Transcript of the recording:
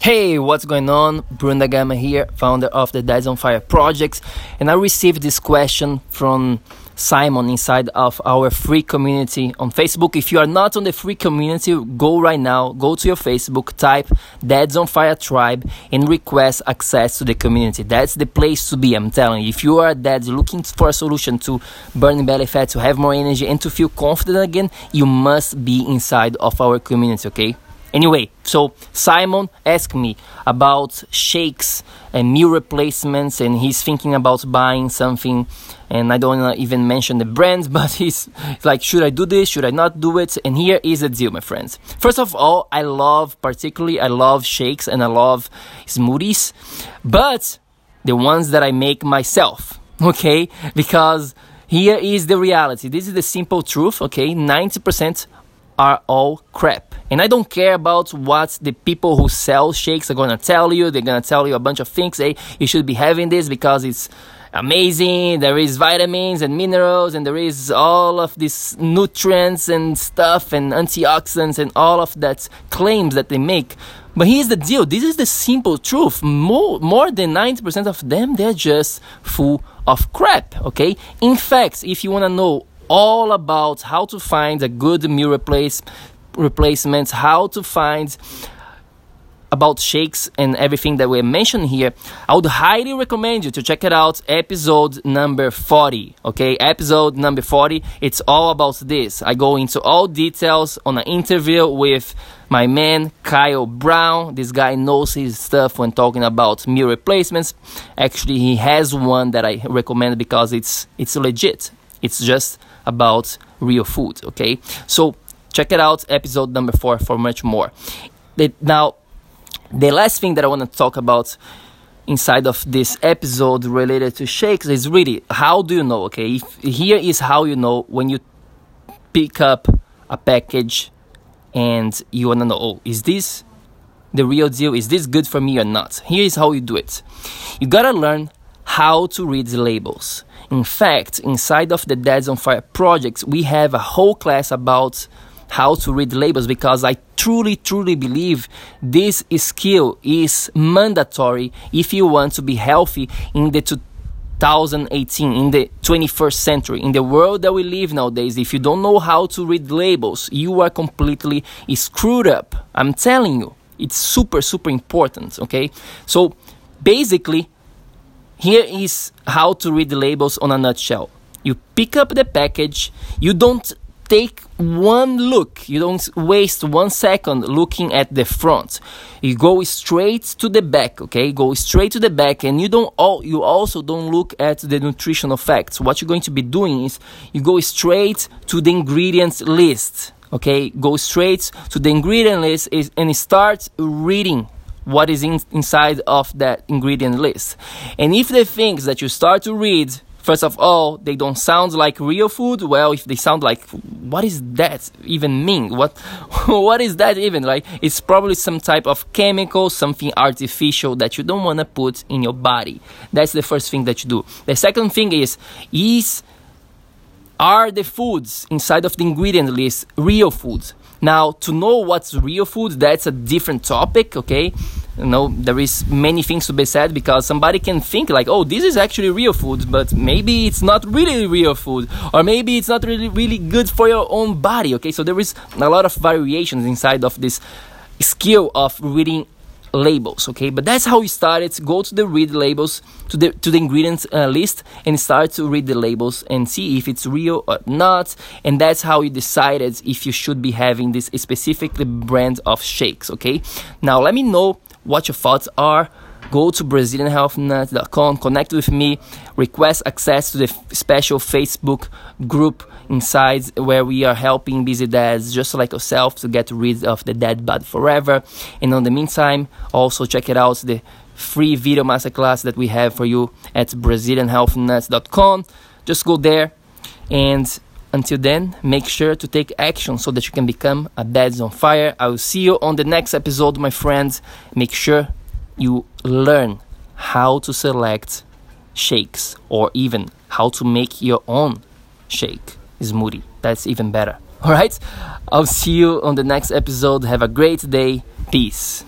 Hey, what's going on? Bruno Gama here, founder of the Dads on Fire projects, and I received this question from Simon inside of our free community on Facebook. If you are not on the free community, go right now, go to your Facebook, type Dads on Fire Tribe, and request access to the community. That's the place to be, I'm telling you. If you are a dad looking for a solution to burning belly fat, to have more energy, and to feel confident again, you must be inside of our community, okay? Anyway, so Simon asked me about shakes and meal replacements, and he's thinking about buying something. And I don't even mention the brand, but he's like, should I do this? Should I not do it? And here is the deal, my friends. First of all, I love, particularly, I love shakes and I love smoothies, but the ones that I make myself, okay? Because here is the reality. This is the simple truth, okay? 90% are all crap. And I don't care about what the people who sell shakes are gonna tell you. They're gonna tell you a bunch of things. Hey, you should be having this because it's amazing. There is vitamins and minerals, and there is all of these nutrients and stuff and antioxidants and all of that claims that they make. But here's the deal. This is the simple truth. More, more than 90% of them, they're just full of crap, okay? In fact, if you want to know all about how to find a good meal replace replacements, how to find about shakes and everything that we mentioned here, I would highly recommend you to check it out. Episode number 40. Okay, episode number 40. It's all about this. I go into all details on an interview with my man Kyle Brown. This guy knows his stuff when talking about meal replacements. Actually, he has one that I recommend because it's it's legit. It's just about real food. Okay, so check it out, episode number four, for much more. now, the last thing that I want to talk about inside of this episode related to shakes is really how do you know? Okay, if, here is how you know when you pick up a package and you want to know, oh, is this the real deal? Is this good for me or not? Here is how you do it. You gotta learn how to read the labels. In fact, inside of the Dads on Fire projects, we have a whole class about how to read labels because I truly, truly believe this skill is mandatory if you want to be healthy in the 2018, in the 21st century, in the world that we live nowadays. If you don't know how to read labels, you are completely screwed up. I'm telling you, it's super, super important, okay? So basically, here is how to read the labels on a nutshell. You pick up the package, you don't take one look, you don't waste one second looking at the front. You go straight to the back, okay? Go straight to the back and you don't all you also don't look at the nutritional facts. What you're going to be doing is you go straight to the ingredients list. Okay, go straight to the ingredient list and start reading what is in, inside of that ingredient list. And if the things that you start to read, first of all, they don't sound like real food, well, if they sound like, what is that even mean? What, what is that even? Like, it's probably some type of chemical, something artificial that you don't want to put in your body. That's the first thing that you do. The second thing is, is are the foods inside of the ingredient list real foods? Now, to know what's real food, that's a different topic, okay? You know, there is many things to be said because somebody can think like, oh, this is actually real food, but maybe it's not really real food, or maybe it's not really, really good for your own body, okay? So there is a lot of variations inside of this skill of reading labels okay? But that's how we started go to the read labels to the to the ingredients uh, list and start to read the labels and see if it's real or not. And that's how you decided if you should be having this specifically brand of shakes okay? Now let me know what your thoughts are go to brazilianhealthnut.com connect with me request access to the special facebook group inside where we are helping busy dads just like yourself to get rid of the dead bod forever. And on the meantime, also check it out the free video masterclass that we have for you at BrazilianHealthNuts.com. Just go there and until then, make sure to take action so that you can become a Dads on Fire. I will see you on the next episode, my friends. Make sure you learn how to select shakes or even how to make your own shake smoothie. That's even better. All right? I'll see you on the next episode. Have a great day. Peace.